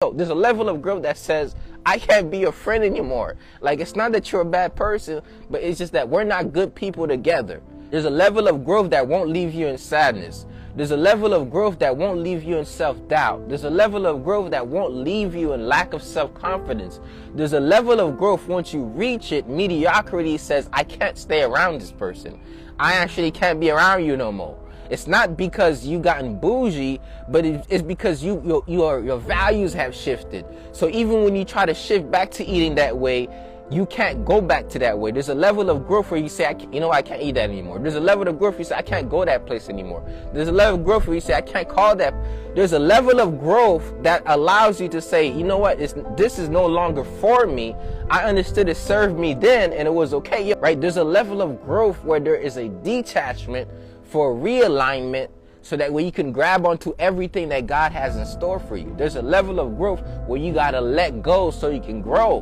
So there's a level of growth that says, I can't be your friend anymore. Like, it's not that you're a bad person, but it's just that we're not good people together. There's a level of growth that won't leave you in sadness. There's a level of growth that won't leave you in self doubt. There's a level of growth that won't leave you in lack of self confidence. There's a level of growth once you reach it, mediocrity says, I can't stay around this person. I actually can't be around you no more. It's not because you gotten bougie, but it's because you your, your your values have shifted. So even when you try to shift back to eating that way, you can't go back to that way. There's a level of growth where you say, I you know, I can't eat that anymore. There's a level of growth where you say, I can't go that place anymore. There's a level of growth where you say, I can't call that. There's a level of growth that allows you to say, you know what, it's, this is no longer for me. I understood it served me then and it was okay, right? There's a level of growth where there is a detachment for realignment so that way you can grab onto everything that God has in store for you. There's a level of growth where you got to let go so you can grow.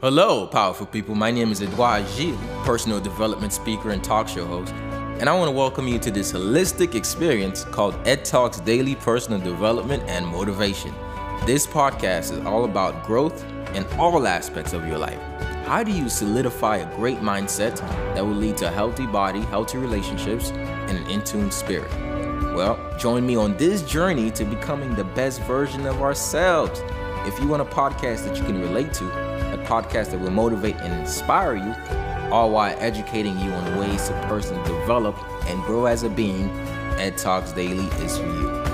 Hello, powerful people. My name is Edouard Gilles, personal development speaker and talk show host, and I want to welcome you to this holistic experience called Ed Talks Daily Personal Development and Motivation. This podcast is all about growth in all aspects of your life. How do you solidify a great mindset that will lead to a healthy body, healthy relationships, and an in tune spirit? Well, join me on this journey to becoming the best version of ourselves. If you want a podcast that you can relate to, a podcast that will motivate and inspire you, all while educating you on ways to personally develop and grow as a being, Ed Talks Daily is for you.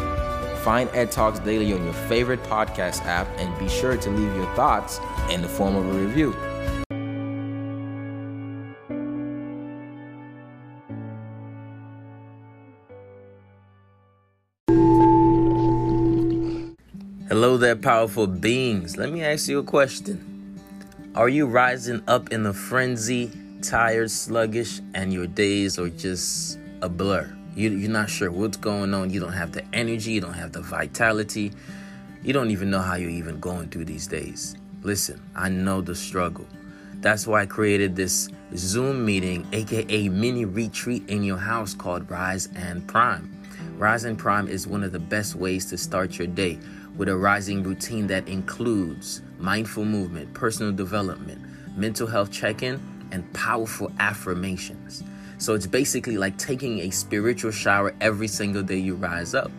Find Ed Talks Daily on your favorite podcast app and be sure to leave your thoughts in the form of a review. Hello there, powerful beings. Let me ask you a question. Are you rising up in a frenzy, tired, sluggish, and your days are just a blur? You, you're not sure what's going on. You don't have the energy, you don't have the vitality. You don't even know how you're even going through these days. Listen, I know the struggle. That's why I created this Zoom meeting, aka mini retreat in your house called Rise and Prime. Rise and Prime is one of the best ways to start your day with a rising routine that includes mindful movement, personal development, mental health check in, and powerful affirmations. So it's basically like taking a spiritual shower every single day you rise up.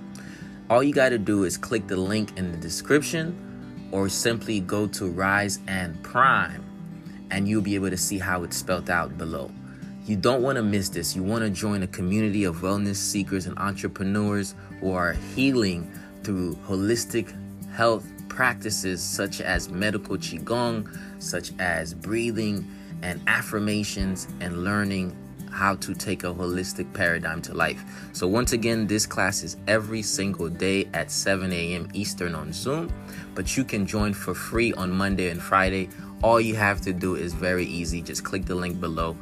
All you got to do is click the link in the description or simply go to Rise and Prime and you'll be able to see how it's spelled out below. You don't want to miss this. You want to join a community of wellness seekers and entrepreneurs who are healing through holistic health practices such as medical qigong, such as breathing and affirmations and learning how to take a holistic paradigm to life. So, once again, this class is every single day at 7 a.m. Eastern on Zoom, but you can join for free on Monday and Friday. All you have to do is very easy just click the link below,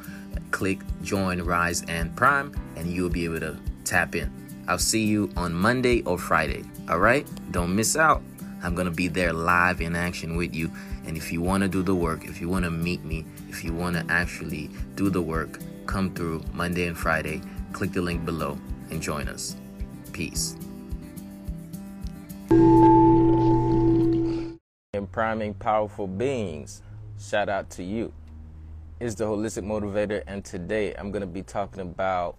click join Rise and Prime, and you'll be able to tap in. I'll see you on Monday or Friday. All right? Don't miss out. I'm going to be there live in action with you. And if you want to do the work, if you want to meet me, if you want to actually do the work, come through Monday and Friday. Click the link below and join us. Peace. And priming powerful beings. Shout out to you. It's the Holistic Motivator, and today I'm going to be talking about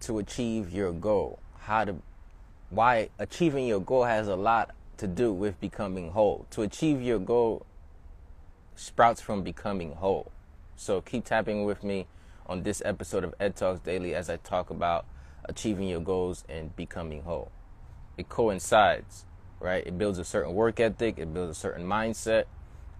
to achieve your goal. How to why achieving your goal has a lot to do with becoming whole. To achieve your goal sprouts from becoming whole. So keep tapping with me on this episode of Ed Talks Daily as I talk about achieving your goals and becoming whole. It coincides, right? It builds a certain work ethic, it builds a certain mindset.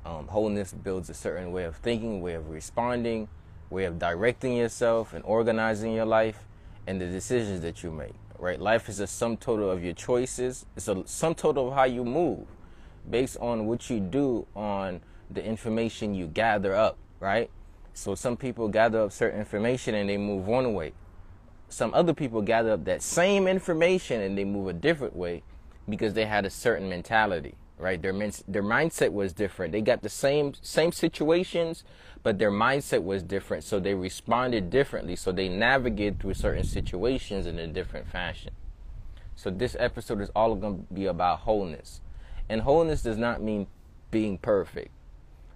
Um, wholeness builds a certain way of thinking, way of responding, way of directing yourself and organizing your life and the decisions that you make, right? Life is a sum total of your choices, it's a sum total of how you move based on what you do on the information you gather up, right? So some people gather up certain information and they move one way. Some other people gather up that same information and they move a different way because they had a certain mentality, right? Their min- their mindset was different. They got the same same situations, but their mindset was different, so they responded differently. So they navigated through certain situations in a different fashion. So this episode is all going to be about wholeness. And wholeness does not mean being perfect.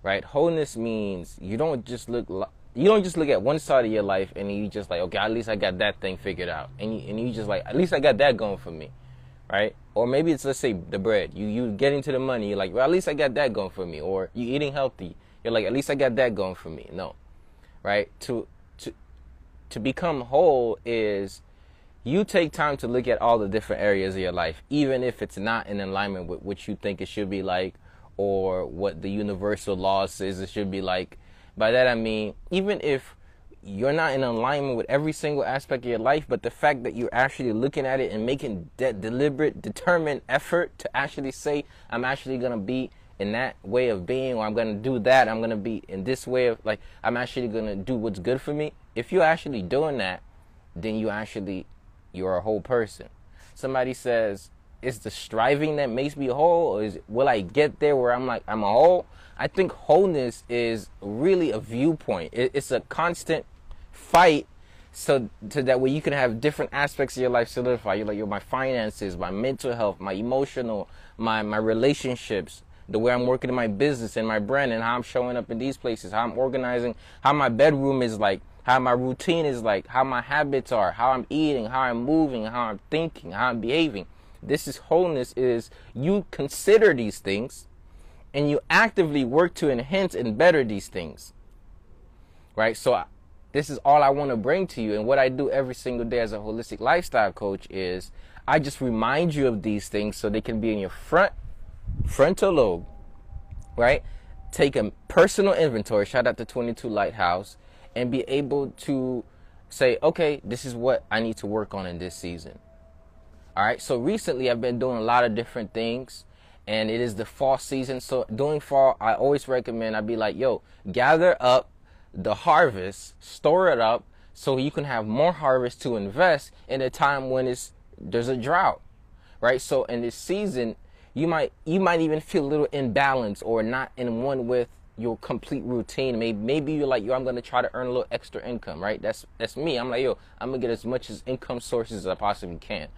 Right? Wholeness means you don't just look you don't just look at one side of your life and you just like, okay, at least I got that thing figured out. And you, and you just like, at least I got that going for me. Right? Or maybe it's let's say the bread. You you getting to the money, you're like, well, at least I got that going for me. Or you eating healthy. You're like, at least I got that going for me. No. Right? To to to become whole is you take time to look at all the different areas of your life, even if it's not in alignment with what you think it should be like or what the universal law says it should be like. By that I mean, even if you're not in alignment with every single aspect of your life, but the fact that you're actually looking at it and making that deliberate, determined effort to actually say, I'm actually going to be in that way of being, or I'm going to do that, I'm going to be in this way of, like, I'm actually going to do what's good for me. If you're actually doing that, then you actually, you're a whole person. Somebody says, is the striving that makes me whole, or is will I get there where I'm like, I'm a whole? I think wholeness is really a viewpoint. it's a constant fight so to that way you can have different aspects of your life solidify. You're like, yo, my finances, my mental health, my emotional, my my relationships, the way I'm working in my business and my brand and how I'm showing up in these places, how I'm organizing, how my bedroom is like, how my routine is like, how my habits are, how I'm eating, how I'm moving, how I'm thinking, how I'm behaving. This is wholeness is you consider these things and you actively work to enhance and better these things. Right? So this is all I want to bring to you. And what I do every single day as a holistic lifestyle coach is I just remind you of these things so they can be in your front frontal lobe, right? Take a personal inventory, shout out to 22 Lighthouse, and be able to say, okay, this is what I need to work on in this season. All right, so recently I've been doing a lot of different things, and it is the fall season. So during fall, I always recommend, I'd be like, yo, gather up the harvest, store it up so you can have more harvest to invest in a time when it's there's a drought. Right? So in this season, you might you might even feel a little imbalance or not in one with your complete routine. Maybe maybe you're like, yo, I'm gonna try to earn a little extra income, right? That's that's me. I'm like, yo, I'm gonna get as much as income sources as I possibly can.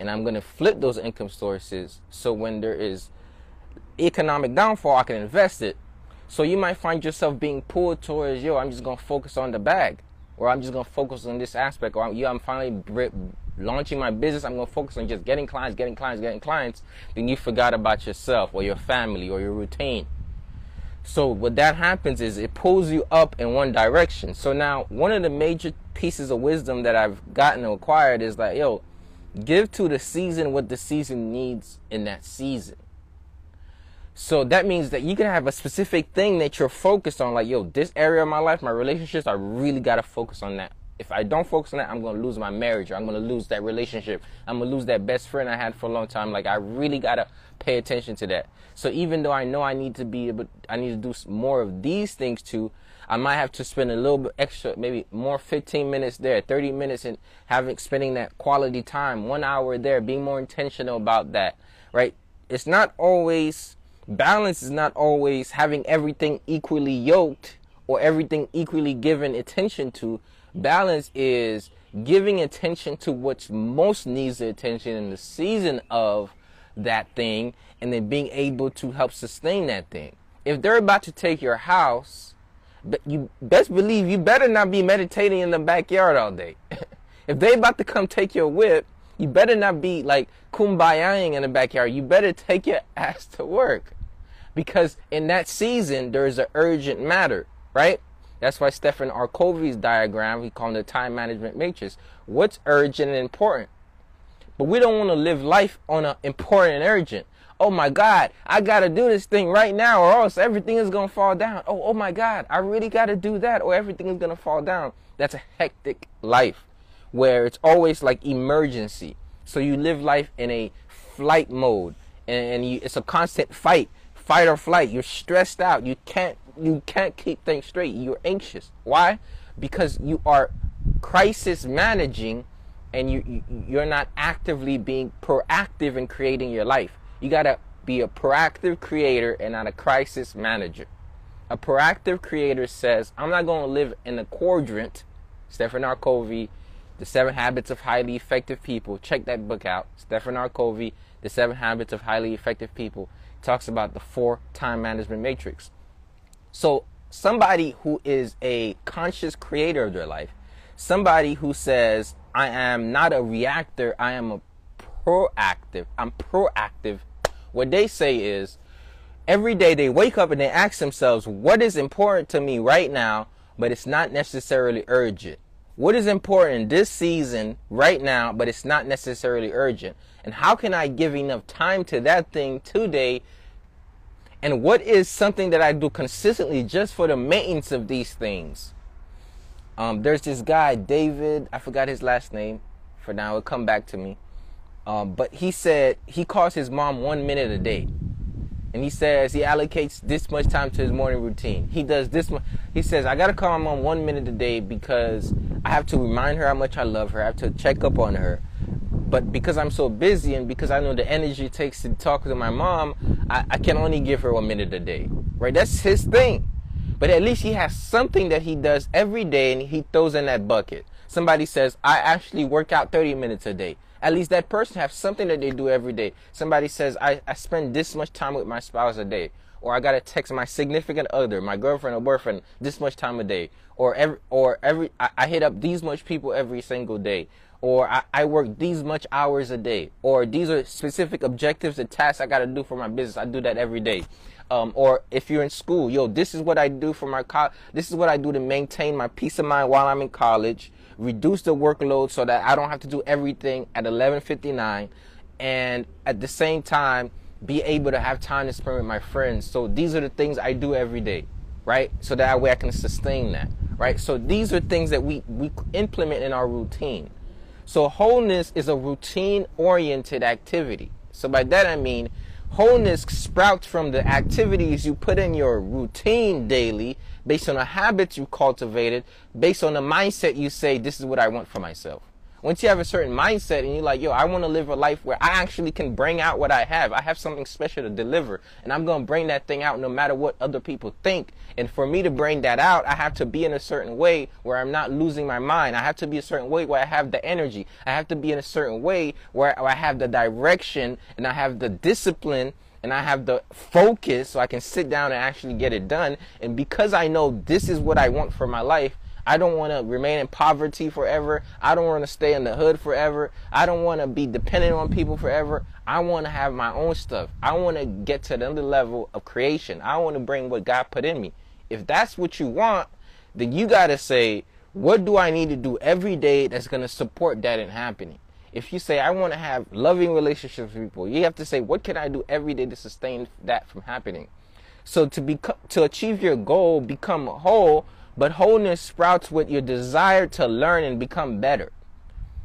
And I'm gonna flip those income sources so when there is economic downfall, I can invest it so you might find yourself being pulled towards, yo, I'm just gonna focus on the bag, or I'm just gonna focus on this aspect, or yeah, I'm finally launching my business. I'm gonna focus on just getting clients, getting clients, getting clients. Then you forgot about yourself, or your family, or your routine. So what that happens is it pulls you up in one direction. So now one of the major pieces of wisdom that I've gotten acquired is like, yo, give to the season what the season needs in that season. So that means that you can have a specific thing that you're focused on, like, yo, this area of my life, my relationships, I really gotta focus on that. If I don't focus on that, I'm gonna lose my marriage or I'm gonna lose that relationship. I'm gonna lose that best friend I had for a long time. Like, I really gotta pay attention to that. So even though I know I need to be able, I need to do more of these things too, I might have to spend a little bit extra, maybe more 15 minutes there, 30 minutes in having, spending that quality time, one hour there, being more intentional about that, right? It's not always, balance is not always having everything equally yoked or everything equally given attention to. Balance is giving attention to what most needs the attention in the season of that thing and then being able to help sustain that thing. If they're about to take your house, but you best believe you better not be meditating in the backyard all day. if they about to come take your whip, you better not be like kumbayaing in the backyard. You better take your ass to work. Because in that season, there is an urgent matter, right? That's why Stephen R. Covey's diagram, we call it the time management matrix. What's urgent and important? But we don't want to live life on an important and urgent. Oh my God, I got to do this thing right now or else everything is going to fall down. Oh, oh my God, I really got to do that or everything is going to fall down. That's a hectic life where it's always like emergency. So you live life in a flight mode and, and you, it's a constant fight fight or flight. You're stressed out. You can't you can't keep things straight. You're anxious. Why? Because you are crisis managing and you, you are not actively being proactive in creating your life. You got to be a proactive creator and not a crisis manager. A proactive creator says, I'm not going to live in a quadrant. Stephen R. Covey The Seven Habits of Highly Effective People. Check that book out. Stephen R. Covey, The Seven Habits of Highly Effective People, talks about the four time management matrix. So, somebody who is a conscious creator of their life, somebody who says, I am not a reactor, I am a proactive. I'm proactive. What they say is, every day they wake up and they ask themselves, what is important to me right now, but it's not necessarily urgent? What is important this season right now, but it's not necessarily urgent? And how can I give enough time to that thing today? And what is something that I do consistently just for the maintenance of these things? Um, there's this guy, David, I forgot his last name for now, it'll come back to me. Um, but he said he calls his mom one minute a day and he says he allocates this much time to his morning routine. He does this much. He says, I got to call my mom one minute a day because I have to remind her how much I love her. I have to check up on her. But because I'm so busy and because I know the energy it takes to talk to my mom, I, I can only give her one minute a day. Right? That's his thing. But at least he has something that he does every day and he throws in that bucket. Somebody says, I actually work out 30 minutes a day. At least that person have something that they do every day. Somebody says, I, I spend this much time with my spouse a day. Or I gotta text my significant other, my girlfriend or boyfriend, this much time a day. Or every, or every, I, I hit up these much people every single day. Or I, I work these much hours a day. Or these are specific objectives and tasks I gotta do for my business. I do that every day. Um, or if you're in school, yo, this is what I do for my co- this is what I do to maintain my peace of mind while I'm in college reduce the workload so that I don't have to do everything at 11:59 and at the same time be able to have time to spend with my friends. So these are the things I do every day, right? So that way I can sustain that, right? So these are things that we we implement in our routine. So wholeness is a routine oriented activity. So by that I mean wholeness sprouts from the activities you put in your routine daily based on the habits you cultivated, based on the mindset you say, this is what I want for myself. Once you have a certain mindset and you're like, yo, I want to live a life where I actually can bring out what I have. I have something special to deliver and I'm going to bring that thing out no matter what other people think. And for me to bring that out, I have to be in a certain way where I'm not losing my mind. I have to be a certain way where I have the energy. I have to be in a certain way where I have the direction and I have the discipline and I have the focus so I can sit down and actually get it done. And because I know this is what I want for my life, I don't want to remain in poverty forever. I don't want to stay in the hood forever. I don't want to be dependent on people forever. I want to have my own stuff. I want to get to another level of creation. I want to bring what God put in me. If that's what you want, then you got to say, what do I need to do every day that's going to support that in happening? if you say I want to have loving relationships with people, you have to say what can I do every day to sustain that from happening. So to be to achieve your goal, become whole, but wholeness sprouts with your desire to learn and become better.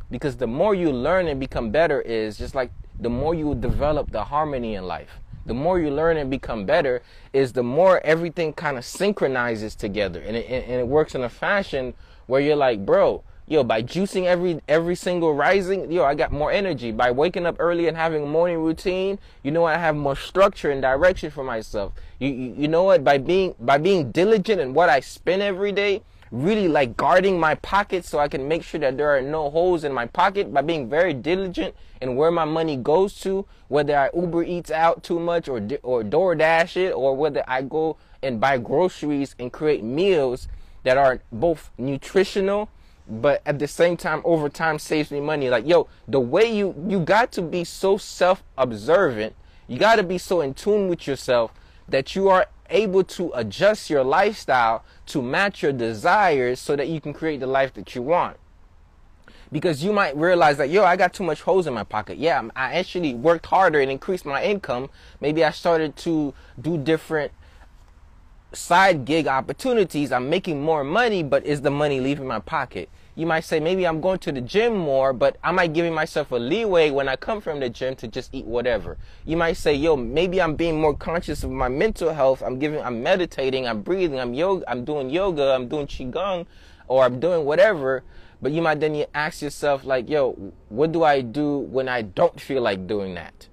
Because the more you learn and become better is just like the more you develop the harmony in life. The more you learn and become better is the more everything kind of synchronizes together and it, and it works in a fashion where you're like, bro, yo, by juicing every every single rising, yo, I got more energy. By waking up early and having a morning routine, you know I have more structure and direction for myself. You, you you know what? By being by being diligent in what I spend every day, really like guarding my pockets so I can make sure that there are no holes in my pocket. By being very diligent in where my money goes to, whether I Uber Eats out too much or or DoorDash it, or whether I go and buy groceries and create meals that are both nutritional but at the same time over time saves me money. Like yo the way you you got to be so self-observant you got to be so in tune with yourself that you are able to adjust your lifestyle to match your desires so that you can create the life that you want. Because you might realize that yo i got too much holes in my pocket. Yeah i actually worked harder and increased my income. Maybe i started to do different side gig opportunities. I'm making more money, but is the money leaving my pocket? You might say, maybe I'm going to the gym more, but am I giving myself a leeway when I come from the gym to just eat whatever? You might say, yo, maybe I'm being more conscious of my mental health. I'm giving, I'm meditating, I'm breathing, I'm yoga, I'm doing yoga, I'm doing qigong, or I'm doing whatever. But you might then you ask yourself, like, yo, what do I do when I don't feel like doing that?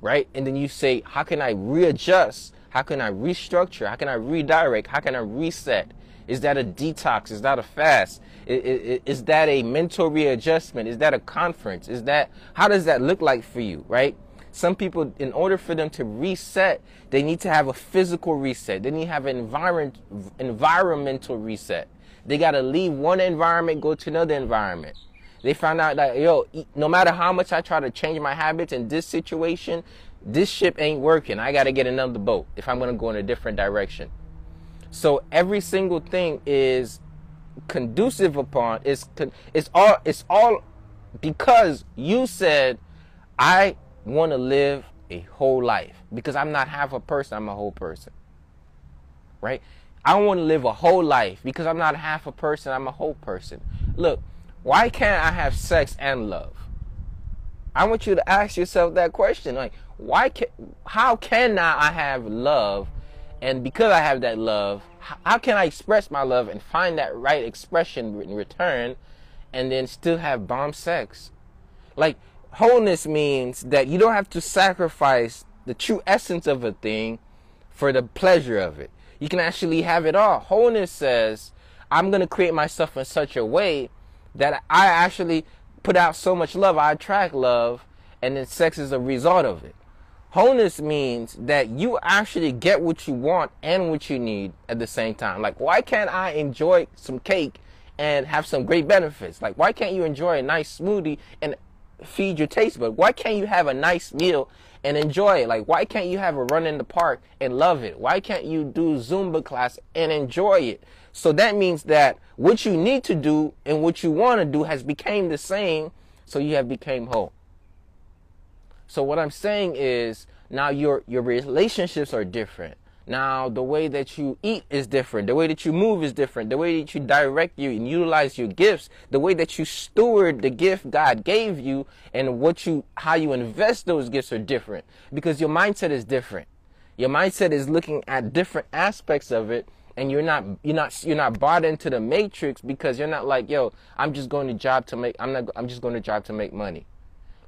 Right? And then you say, how can I readjust? How can I restructure? How can I redirect? How can I reset? Is that a detox? Is that a fast? Is, that a mental readjustment? Is that a conference? Is that how does that look like for you, right? Some people, in order for them to reset, they need to have a physical reset. They need to have an environment, environmental reset. They got to leave one environment, go to another environment. They found out that, yo, no matter how much I try to change my habits in this situation, this ship ain't working. I got to get another boat if I'm going to go in a different direction. So every single thing is conducive upon it's it's all it's all because you said I want to live a whole life because I'm not half a person, I'm a whole person. Right? I want to live a whole life because I'm not half a person, I'm a whole person. Look, why can't I have sex and love? I want you to ask yourself that question. Like, why can how can I have love and because I have that love, how can I express my love and find that right expression in return and then still have bomb sex? Like wholeness means that you don't have to sacrifice the true essence of a thing for the pleasure of it. You can actually have it all. Wholeness says, I'm going to create myself in such a way that I actually put out so much love, I attract love, and then sex is a result of it. Wholeness means that you actually get what you want and what you need at the same time. Like, why can't I enjoy some cake and have some great benefits? Like, why can't you enjoy a nice smoothie and feed your taste bud? Why can't you have a nice meal and enjoy it? Like, why can't you have a run in the park and love it? Why can't you do Zumba class and enjoy it? So that means that what you need to do and what you want to do has become the same, so you have become whole. So what I'm saying is now your your relationships are different. Now the way that you eat is different. The way that you move is different. The way that you direct you and utilize your gifts, the way that you steward the gift God gave you and what you how you invest those gifts are different because your mindset is different. Your mindset is looking at different aspects of it and you're not you're not you're not bought into the matrix because you're not like yo i'm just going to job to make i'm not i'm just going to job to make money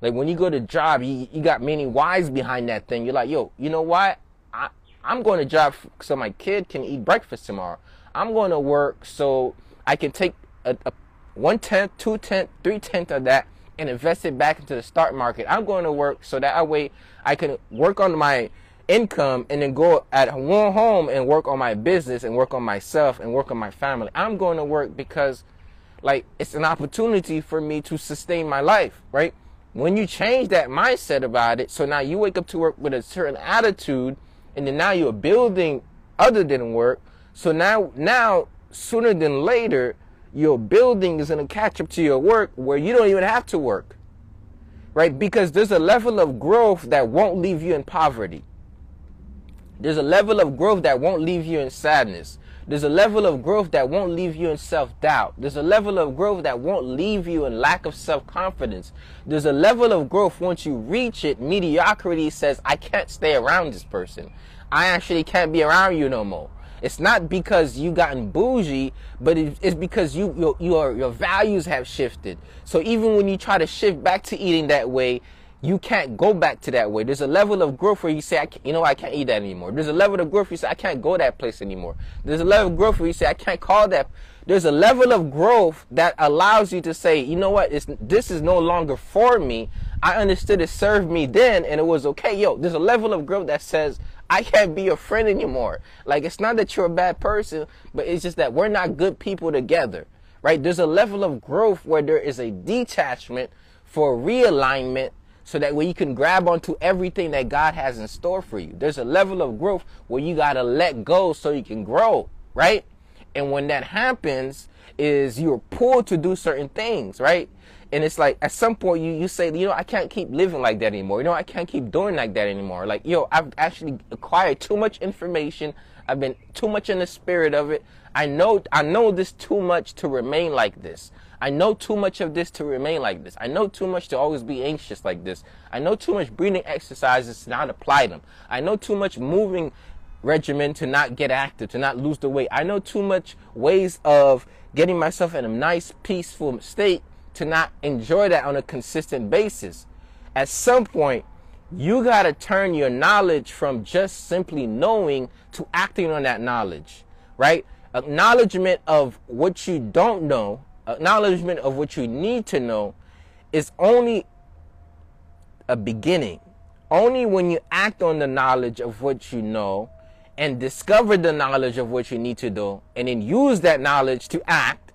like when you go to job you, you got many whys behind that thing you're like yo you know what i i'm going to job so my kid can eat breakfast tomorrow i'm going to work so i can take a, a one tenth two tenth three tenth of that and invest it back into the stock market i'm going to work so that way i can work on my income and then go at one home and work on my business and work on myself and work on my family. I'm going to work because like it's an opportunity for me to sustain my life, right? When you change that mindset about it, so now you wake up to work with a certain attitude and then now you're building other than work. So now now sooner than later your building is going to catch up to your work where you don't even have to work. Right? Because there's a level of growth that won't leave you in poverty there's a level of growth that won't leave you in sadness. There's a level of growth that won't leave you in self doubt. There's a level of growth that won't leave you in lack of self confidence. There's a level of growth once you reach it, mediocrity says, I can't stay around this person. I actually can't be around you no more. It's not because you gotten bougie, but it's because you your your, your values have shifted. So even when you try to shift back to eating that way, you can't go back to that way. There's a level of growth where you say, I you know, I can't eat that anymore. There's a level of growth where you say, I can't go that place anymore. There's a level of growth where you say, I can't call that. There's a level of growth that allows you to say, you know what, it's, this is no longer for me. I understood it served me then and it was okay. Yo, there's a level of growth that says, I can't be your friend anymore. Like, it's not that you're a bad person, but it's just that we're not good people together, right? There's a level of growth where there is a detachment for realignment so that way you can grab onto everything that God has in store for you. There's a level of growth where you got to let go so you can grow, right? And when that happens is you're pulled to do certain things, right? And it's like at some point you, you say, you know, I can't keep living like that anymore. You know, I can't keep doing like that anymore. Like, yo, I've actually acquired too much information. I've been too much in the spirit of it. I know I know this too much to remain like this. I know too much of this to remain like this. I know too much to always be anxious like this. I know too much breathing exercises to not apply them. I know too much moving regimen to not get active, to not lose the weight. I know too much ways of getting myself in a nice, peaceful state to not enjoy that on a consistent basis. At some point, you got to turn your knowledge from just simply knowing to acting on that knowledge, right? Acknowledgement of what you don't know, acknowledgement of what you need to know is only a beginning. Only when you act on the knowledge of what you know and discover the knowledge of what you need to do and then use that knowledge to act,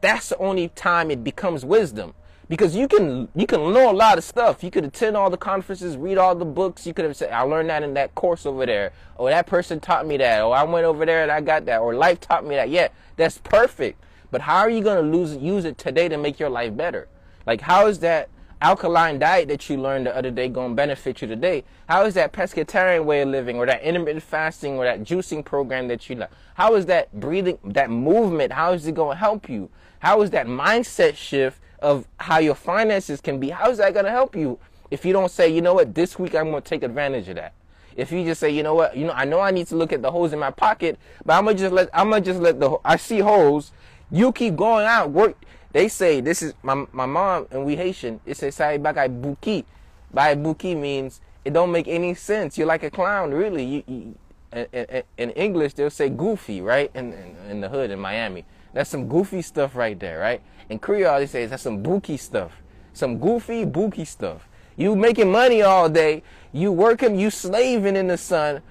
that's the only time it becomes wisdom. Because you can you can know a lot of stuff. You could attend all the conferences, read all the books. You could have said, "I learned that in that course over there," or "That person taught me that," or "I went over there and I got that," or "Life taught me that." Yeah, that's perfect. But how are you going to lose use it today to make your life better? Like, how is that alkaline diet that you learned the other day going to benefit you today? How is that pescatarian way of living or that intermittent fasting or that juicing program that you like? How is that breathing, that movement, how is it going to help you? How is that mindset shift of how your finances can be? How is that going to help you if you don't say, you know what, this week I'm going to take advantage of that? If you just say, you know what, you know, I know I need to look at the holes in my pocket, but I'm gonna just let I'm gonna just let the I see holes. You keep going out, work. They say this is my my mom and we Haitian. It says "Sai bagay buki." By buki means it don't make any sense. You're like a clown, really. You, you in, in, English they'll say goofy, right? In, in, in the hood in Miami, that's some goofy stuff right there, right? In Creole they say that's some buki stuff, some goofy buki stuff. You making money all day, you working, you slaving in the sun,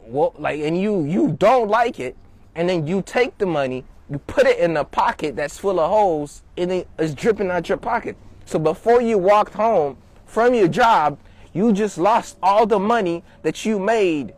well, like, and you you don't like it, and then you take the money you put it in a pocket that's full of holes and it's dripping out your pocket. So before you walked home from your job, you just lost all the money that you made.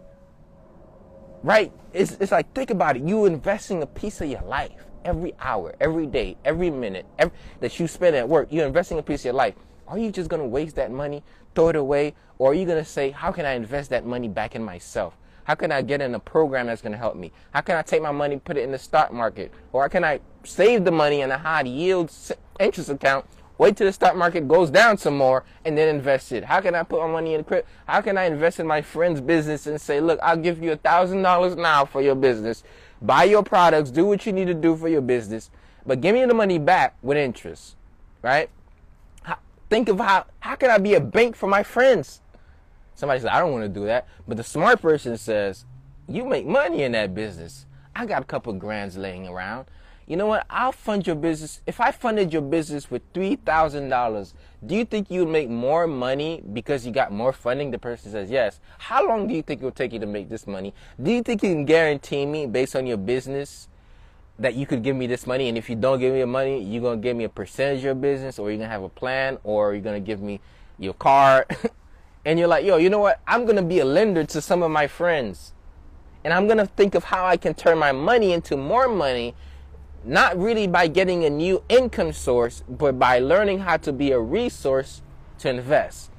Right? It's, it's like, think about it. You investing a piece of your life every hour, every day, every minute every, that you spend at work. You're investing a piece of your life. Are you just going to waste that money, throw it away? Or are you going to say, how can I invest that money back in myself? How can I get in a program that's going to help me? How can I take my money, put it in the stock market? Or how can I save the money in a high yield interest account, wait till the stock market goes down some more, and then invest it? How can I put my money in crypto? How can I invest in my friend's business and say, look, I'll give you a thousand dollars now for your business. Buy your products, do what you need to do for your business, but give me the money back with interest, right? Think of how, how can I be a bank for my friends? Somebody says, I don't want to do that. But the smart person says, you make money in that business. I got a couple grands laying around. You know what? I'll fund your business. If I funded your business with $3,000, do you think you'd make more money because you got more funding? The person says, yes. How long do you think it'll take you to make this money? Do you think you can guarantee me based on your business that you could give me this money? And if you don't give me the money, you're going to give me a percentage of your business or you're going to have a plan or you're going to give me your car and you're like, yo, you know what? I'm going to be a lender to some of my friends. And I'm going to think of how I can turn my money into more money, not really by getting a new income source, but by learning how to be a resource to invest.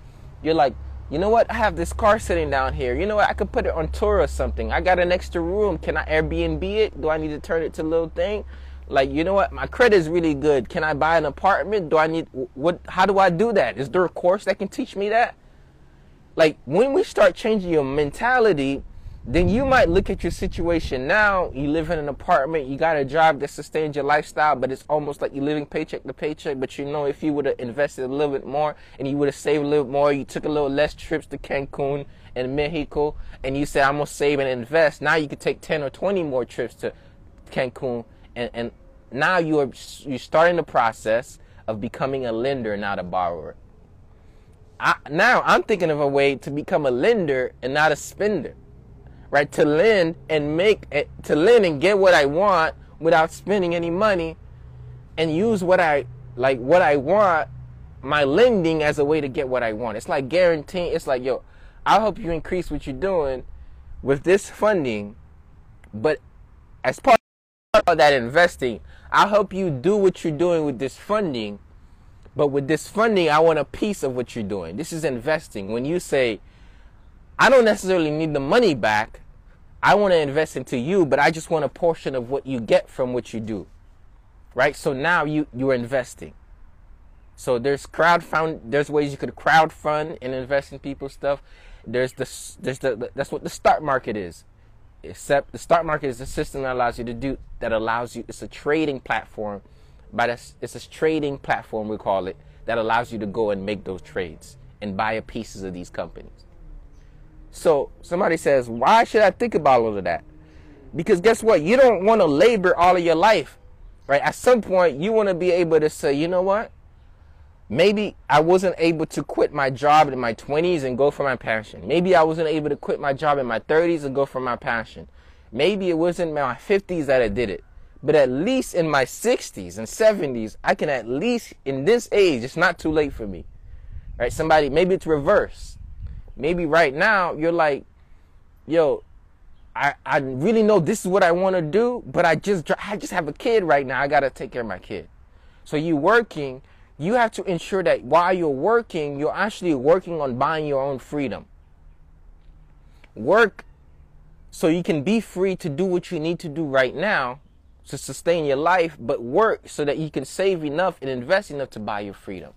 You're like, you know what? I have this car sitting down here. You know what? I could put it on Turo or something. I got an extra room. Can I Airbnb it? Do I need to turn it to a little thing? Like, you know what? My credit is really good. Can I buy an apartment? Do I need what? How do I do that? Is there a course that can teach me that? Like when we start changing your mentality, then you might look at your situation now. You live in an apartment, you got a job that sustains your lifestyle, but it's almost like you're living paycheck to paycheck. But you know, if you would have invested a little bit more and you would have saved a little more, you took a little less trips to Cancun and Mexico, and you said, I'm gonna save and invest. Now you could take 10 or 20 more trips to Cancun, and, and now you are you're starting the process of becoming a lender, not a borrower. I, now I'm thinking of a way to become a lender and not a spender, right? To lend and make eh, to lend and get what I want without spending any money, and use what I like what I want, my lending as a way to get what I want. It's like guaranteeing. It's like yo, I'll help you increase what you're doing with this funding, but as part of that investing, I'll help you do what you're doing with this funding but with this funding, I want a piece of what you're doing. This is investing. When you say, I don't necessarily need the money back, I want to invest into you, but I just want a portion of what you get from what you do. Right? So now you, you're investing. So there's crowd fund, there's ways you could crowd fund and invest in people's stuff. There's the, there's the, that's what the stock market is. Except the stock market is a system that allows you to do, that allows you, it's a trading platform but it's, it's a trading platform, we call it, that allows you to go and make those trades and buy pieces of these companies. So somebody says, why should I think about all of that? Because guess what? You don't want to labor all of your life, right? At some point, you want to be able to say, you know what? Maybe I wasn't able to quit my job in my 20s and go for my passion. Maybe I wasn't able to quit my job in my 30s and go for my passion. Maybe it wasn't my 50s that I did it. But at least in my 60s and 70s, I can at least in this age, it's not too late for me. Right? Somebody, maybe it's reverse. Maybe right now you're like, yo, I, I really know this is what I want to do, but I just I just have a kid right now. I got to take care of my kid. So you working, you have to ensure that while you're working, you're actually working on buying your own freedom. Work so you can be free to do what you need to do right now to sustain your life, but work so that you can save enough and invest enough to buy your freedom.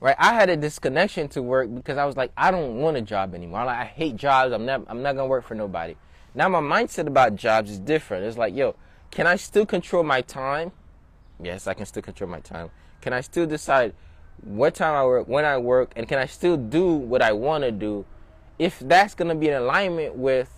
Right? I had a disconnection to work because I was like, I don't want a job anymore. Like, I hate jobs. I'm not I'm not gonna work for nobody. Now my mindset about jobs is different. It's like, yo, can I still control my time? Yes, I can still control my time. Can I still decide what time I work, when I work, and can I still do what I want to do? If that's gonna be in alignment with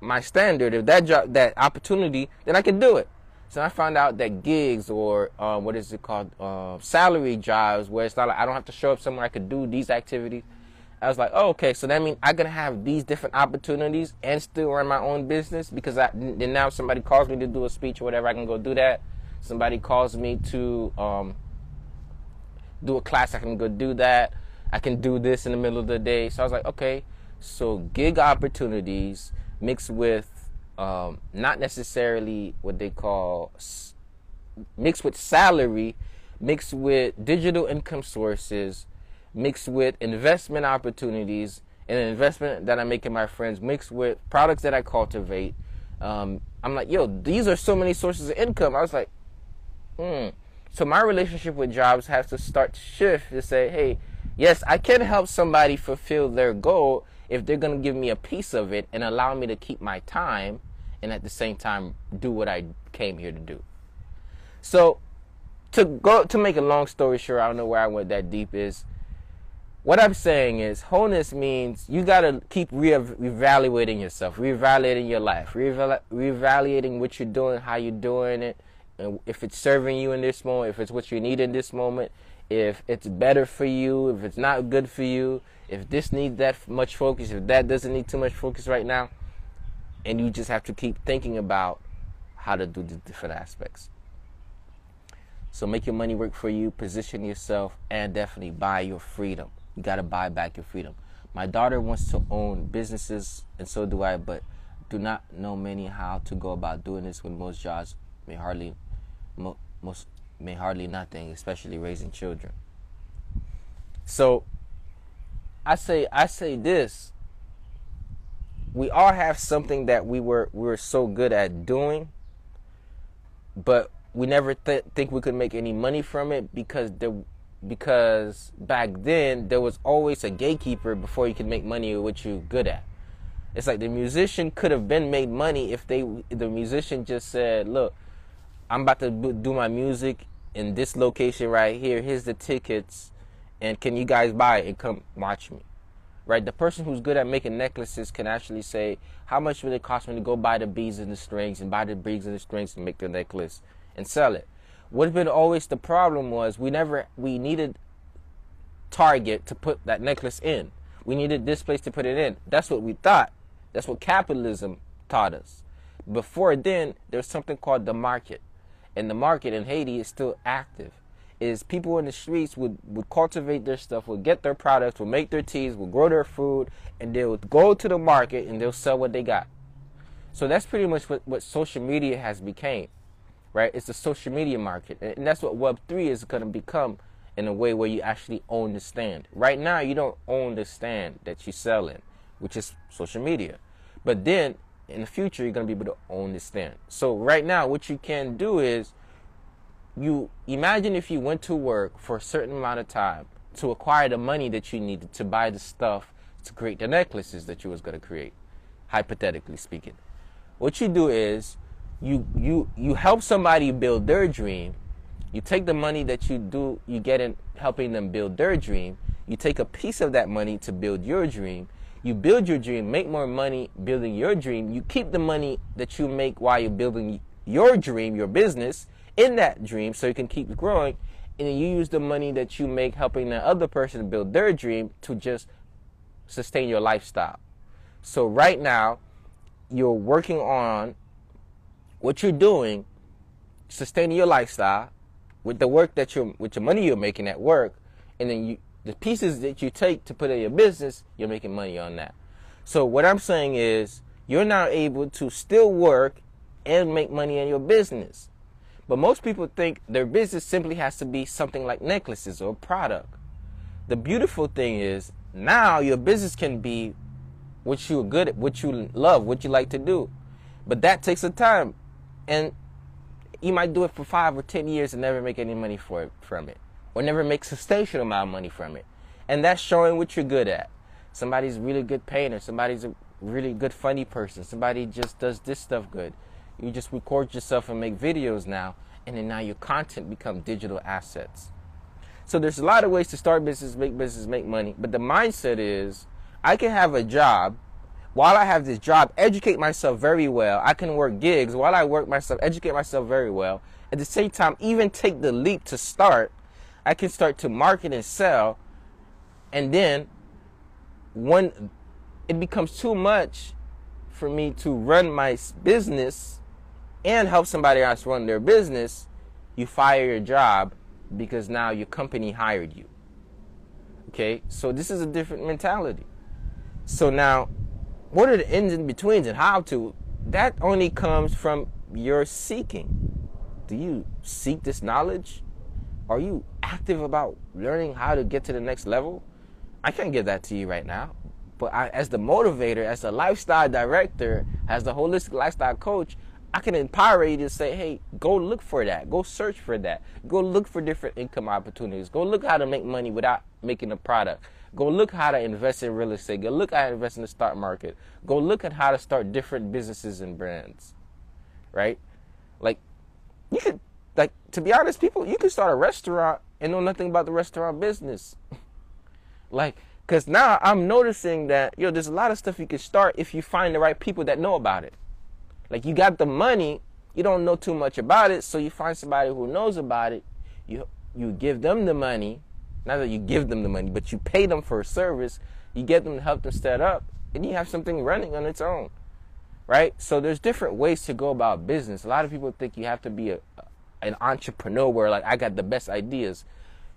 my standard, if that job, that opportunity, then I can do it. So I found out that gigs or uh, what is it called, uh, salary jobs, where it's not like I don't have to show up somewhere, I could do these activities. I was like, oh, okay, so that means I'm gonna have these different opportunities and still run my own business because I then now somebody calls me to do a speech or whatever, I can go do that. Somebody calls me to um, do a class, I can go do that. I can do this in the middle of the day. So I was like, okay, so gig opportunities mixed with um, not necessarily what they call mixed with salary, mixed with digital income sources mixed with investment opportunities and an investment that I make in my friends, mixed with products that I cultivate. Um, I'm like, yo, these are so many sources of income. I was like, hmm. So my relationship with jobs has to start to shift to say, hey, yes, I can help somebody fulfill their goal if they're going to give me a piece of it and allow me to keep my time and at the same time do what I came here to do. So to go to make a long story short, I don't know where I went that deep is what I'm saying is wholeness means you got to keep re- reevaluating yourself, reevaluating your life, reevaluating what you're doing, how you're doing it, and if it's serving you in this moment, if it's what you need in this moment, if it's better for you, if it's not good for you, if this needs that much focus, if that doesn't need too much focus right now, and you just have to keep thinking about how to do the different aspects. So make your money work for you, position yourself, and definitely buy your freedom. You got to buy back your freedom. My daughter wants to own businesses, and so do I, but do not know many how to go about doing this when most jobs may hardly, mo- most may hardly nothing, especially raising children. So, I say I say this. We all have something that we were we were so good at doing, but we never th- think we could make any money from it because there because back then there was always a gatekeeper before you could make money with what you're good at. It's like the musician could have been made money if they the musician just said, "Look, I'm about to do my music in this location right here. Here's the tickets, and can you guys buy it and come watch me?" Right? The person who's good at making necklaces can actually say, "How much will it cost me to go buy the beads and the strings and buy the beads and the strings and make the necklace and sell it?" What's been always the problem was we never we needed Target to put that necklace in. We needed this place to put it in. That's what we thought. That's what capitalism taught us. Before then, there's something called the market. And the market in Haiti is still active. Is people in the streets would, would cultivate their stuff, would get their products, would make their teas, would grow their food, and they would go to the market and they'll sell what they got. So that's pretty much what, what social media has became right? It's the social media market. And that's what Web3 is going to become in a way where you actually own the stand. Right now, you don't own the stand that you sell in, which is social media. But then in the future, you're going to be able to own the stand. So right now, what you can do is you imagine if you went to work for a certain amount of time to acquire the money that you needed to buy the stuff to create the necklaces that you was going to create, hypothetically speaking. What you do is you you you help somebody build their dream you take the money that you do you get in helping them build their dream you take a piece of that money to build your dream you build your dream, make more money building your dream. You keep the money that you make while you're building your dream, your business, in that dream so you can keep growing. And then you use the money that you make helping the other person build their dream to just sustain your lifestyle. So right now, you're working on what you're doing, sustaining your lifestyle with the work that you're with your money you're making at work, and then you the pieces that you take to put in your business, you're making money on that. So what I'm saying is you're now able to still work and make money in your business. But most people think their business simply has to be something like necklaces or product. The beautiful thing is now your business can be what you're good at, what you love, what you like to do. But that takes a time. And you might do it for five or ten years and never make any money for it, from it. Or never make substantial amount of money from it. And that's showing what you're good at. Somebody's really good painter, somebody's a really good funny person, somebody just does this stuff good. You just record yourself and make videos now, and then now your content become digital assets. So there's a lot of ways to start business, make business, make money, but the mindset is I can have a job while I have this job, educate myself very well. I can work gigs while I work myself, educate myself very well. At the same time, even take the leap to start. I can start to market and sell. And then when it becomes too much for me to run my business and help somebody else run their business, you fire your job because now your company hired you. Okay, so this is a different mentality. So now, what are the ends and betweens and how to? That only comes from your seeking. Do you seek this knowledge? Are you active about learning how to get to the next level? I can't give that to you right now. But I, as the motivator, as a lifestyle director, as the holistic lifestyle coach, I can empower you to say, hey, go look for that. Go search for that. Go look for different income opportunities. Go look how to make money without making a product. Go look how to invest in real estate. Go look how to invest in the stock market. Go look at how to start different businesses and brands. Right? Like, you could, like, to be honest, people, you could start a restaurant and know nothing about the restaurant business. like, because now I'm noticing that, yo, know, there's a lot of stuff you can start if you find the right people that know about it. Like you got the money, you don't know too much about it, so you find somebody who knows about it. You you give them the money, not that you give them the money, but you pay them for a service. You get them to help them set up, and you have something running on its own, right? So there's different ways to go about business. A lot of people think you have to be a an entrepreneur where like I got the best ideas.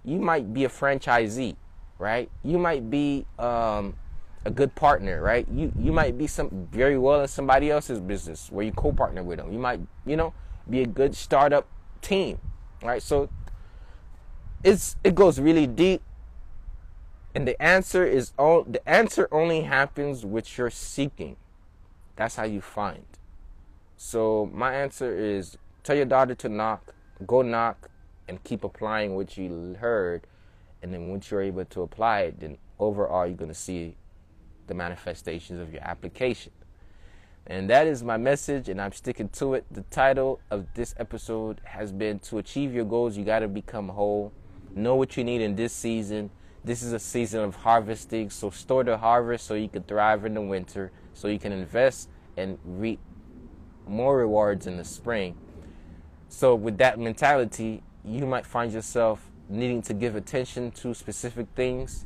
You might be a franchisee, right? You might be um, a good partner, right? You you might be some very well in somebody else's business where you co-partner with them. You might, you know, be a good startup team, right? So it's it goes really deep, and the answer is all the answer only happens with your seeking. That's how you find. So my answer is tell your daughter to knock, go knock, and keep applying what you heard, and then once you're able to apply it, then overall you're gonna see the manifestations of your application. And that is my message, and I'm sticking to it. The title of this episode has been To Achieve Your Goals, You Got to Become Whole. Know what you need in this season. This is a season of harvesting, so store the harvest so you can thrive in the winter, so you can invest and reap more rewards in the spring. So, with that mentality, you might find yourself needing to give attention to specific things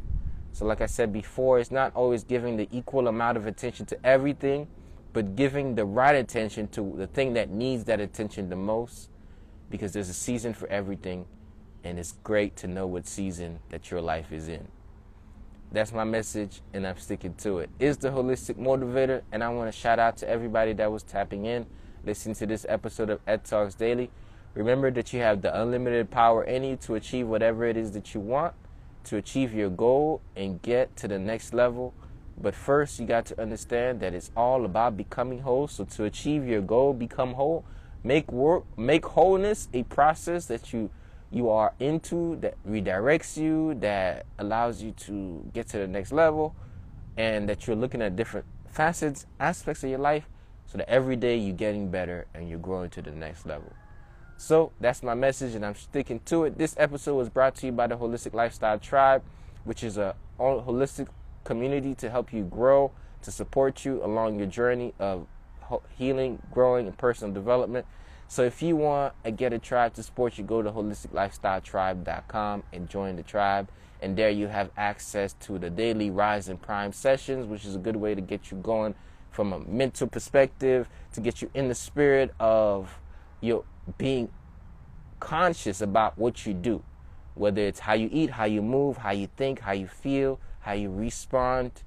so, like I said before, it's not always giving the equal amount of attention to everything, but giving the right attention to the thing that needs that attention the most because there's a season for everything, and it's great to know what season that your life is in. That's my message, and I'm sticking to it. Is the holistic motivator, and I want to shout out to everybody that was tapping in, listening to this episode of Ed Talks Daily. Remember that you have the unlimited power in you to achieve whatever it is that you want to achieve your goal and get to the next level. But first, you got to understand that it's all about becoming whole. So to achieve your goal, become whole, make work, make wholeness a process that you you are into that redirects you, that allows you to get to the next level, and that you're looking at different facets, aspects of your life, so that every day you're getting better and you're growing to the next level. So that's my message, and I'm sticking to it. This episode was brought to you by the Holistic Lifestyle Tribe, which is a holistic community to help you grow, to support you along your journey of healing, growing, and personal development. So if you want to get a tribe to support you, go to holisticlifestyletribe.com and join the tribe. And there you have access to the daily Rise and Prime sessions, which is a good way to get you going from a mental perspective, to get you in the spirit of your being conscious about what you do, whether it's how you eat, how you move, how you think, how you feel, how you respond.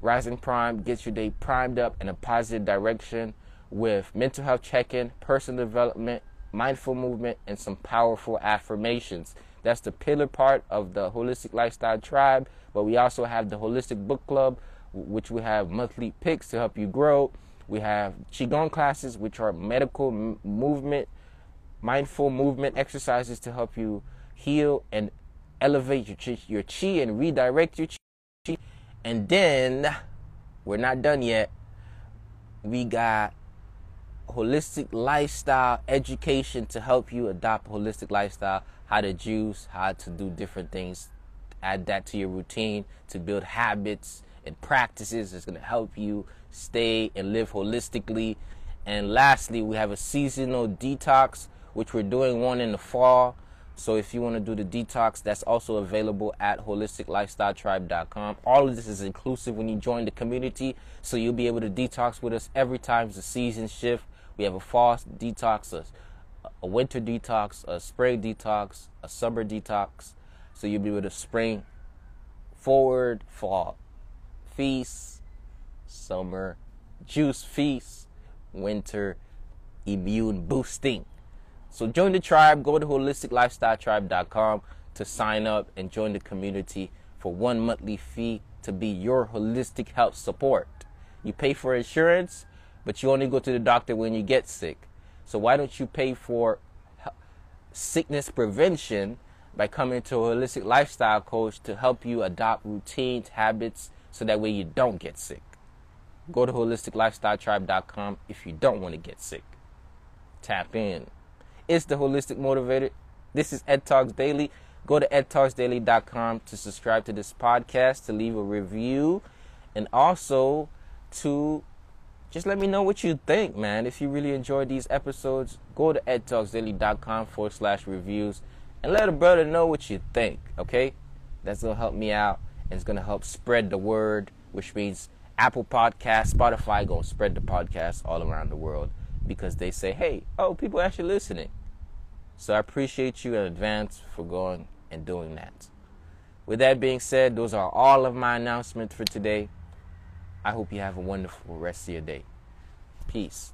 Rise and Prime gets your day primed up in a positive direction with mental health check-in, personal development, mindful movement, and some powerful affirmations. That's the pillar part of the Holistic Lifestyle Tribe. But we also have the Holistic Book Club, which we have monthly picks to help you grow. We have Qigong classes, which are medical m- movement mindful movement exercises to help you heal and elevate your chi, your chi and redirect your chi. And then we're not done yet. We got holistic lifestyle education to help you adopt holistic lifestyle, how to juice, how to do different things, add that to your routine to build habits and practices that's going to help you stay and live holistically. And lastly, we have a seasonal detox which we're doing one in the fall. So if you want to do the detox, that's also available at holisticlifestyletribe.com. All of this is inclusive when you join the community, so you'll be able to detox with us every time the season shift. We have a fall detox, a, a winter detox, a spring detox, a summer detox. So you'll be able to spring forward, fall feast, summer juice feast, winter immune boosting. So join the tribe. Go to holisticlifestyletribe.com to sign up and join the community for one monthly fee to be your holistic health support. You pay for insurance, but you only go to the doctor when you get sick. So why don't you pay for sickness prevention by coming to a holistic lifestyle coach to help you adopt routines, habits, so that way you don't get sick. Go to holisticlifestyletribe.com if you don't want to get sick. Tap in. It's the Holistic Motivator. This is Ed Talks Daily. Go to edtalksdaily.com to subscribe to this podcast, to leave a review, and also to just let me know what you think, man. If you really enjoyed these episodes, go to edtalksdaily.com forward slash reviews and let a brother know what you think, okay? That's to help me out and it's to help spread the word, which means Apple Podcast, Spotify going spread the podcast all around the world because they say, hey, oh, people actually listening. So I appreciate you in advance for going and doing that. With that being said, those are all of my announcements for today. I hope you have a wonderful rest of your day. Peace.